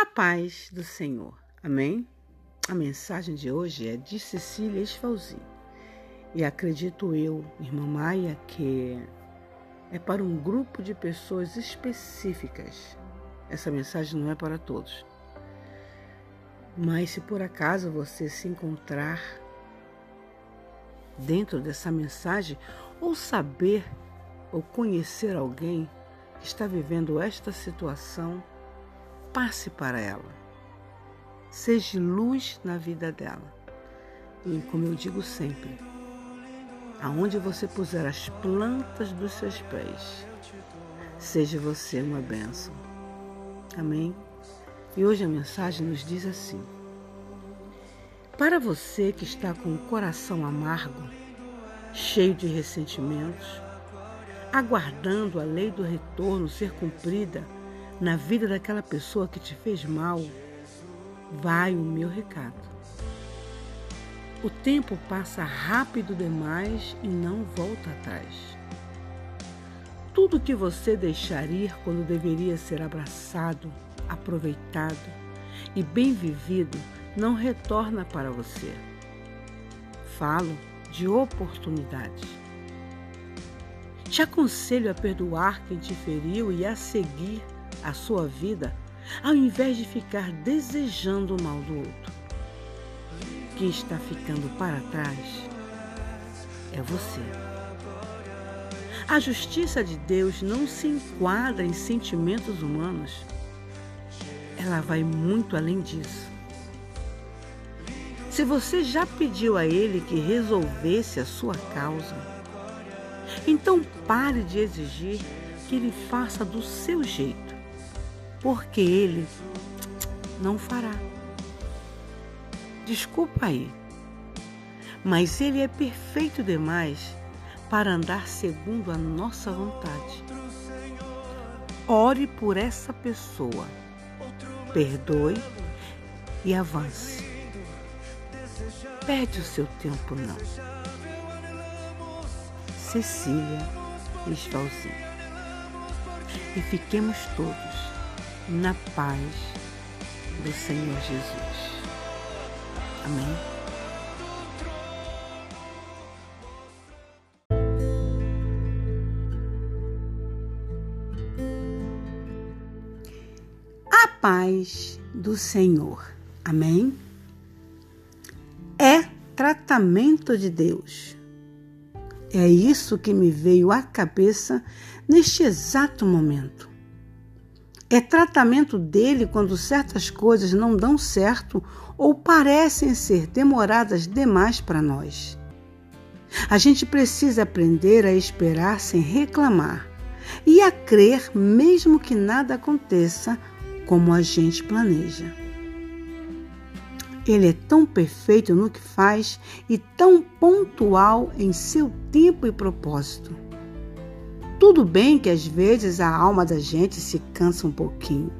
A paz do Senhor. Amém? A mensagem de hoje é de Cecília Esfalzi. E acredito eu, irmã Maia, que é para um grupo de pessoas específicas. Essa mensagem não é para todos. Mas se por acaso você se encontrar dentro dessa mensagem ou saber ou conhecer alguém que está vivendo esta situação, passe para ela. Seja luz na vida dela. E como eu digo sempre, aonde você puser as plantas dos seus pés, seja você uma bênção. Amém? E hoje a mensagem nos diz assim: Para você que está com o coração amargo, cheio de ressentimentos, aguardando a lei do retorno ser cumprida na vida daquela pessoa que te fez mal, vai o meu recado. O tempo passa rápido demais e não volta atrás. Tudo que você deixar ir quando deveria ser abraçado, aproveitado e bem vivido não retorna para você. Falo de oportunidades. Te aconselho a perdoar quem te feriu e a seguir a sua vida ao invés de ficar desejando o mal do outro que está ficando para trás é você. A justiça de Deus não se enquadra em sentimentos humanos. Ela vai muito além disso. Se você já pediu a Ele que resolvesse a sua causa, então pare de exigir que Ele faça do seu jeito, porque Ele não fará. Desculpa aí, mas Ele é perfeito demais para andar segundo a nossa vontade. Ore por essa pessoa, perdoe e avance. Perde o seu tempo, não. Cecília Esvalzinho. E fiquemos todos na paz do Senhor Jesus. Amém. A paz do Senhor. Amém. É tratamento de Deus. É isso que me veio à cabeça neste exato momento. É tratamento dele quando certas coisas não dão certo ou parecem ser demoradas demais para nós. A gente precisa aprender a esperar sem reclamar e a crer mesmo que nada aconteça como a gente planeja. Ele é tão perfeito no que faz e tão pontual em seu tempo e propósito tudo bem que às vezes a alma da gente se cansa um pouquinho,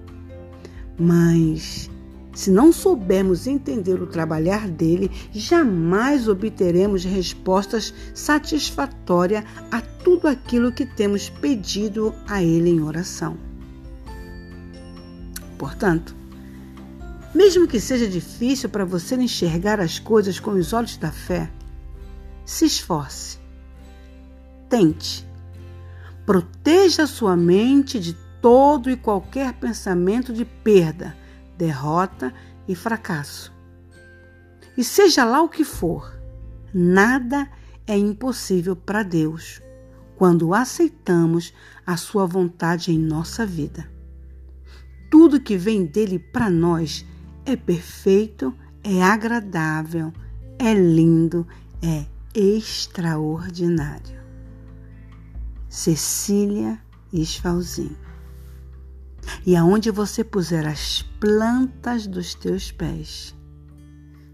mas se não soubermos entender o trabalhar dele, jamais obteremos respostas satisfatórias a tudo aquilo que temos pedido a ele em oração. Portanto, mesmo que seja difícil para você enxergar as coisas com os olhos da fé, se esforce. Tente Proteja sua mente de todo e qualquer pensamento de perda, derrota e fracasso. E seja lá o que for, nada é impossível para Deus quando aceitamos a sua vontade em nossa vida. Tudo que vem dele para nós é perfeito, é agradável, é lindo, é extraordinário. Cecília Esfalzinho. E aonde você puser as plantas dos teus pés,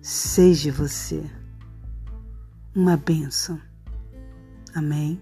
seja você uma bênção. Amém.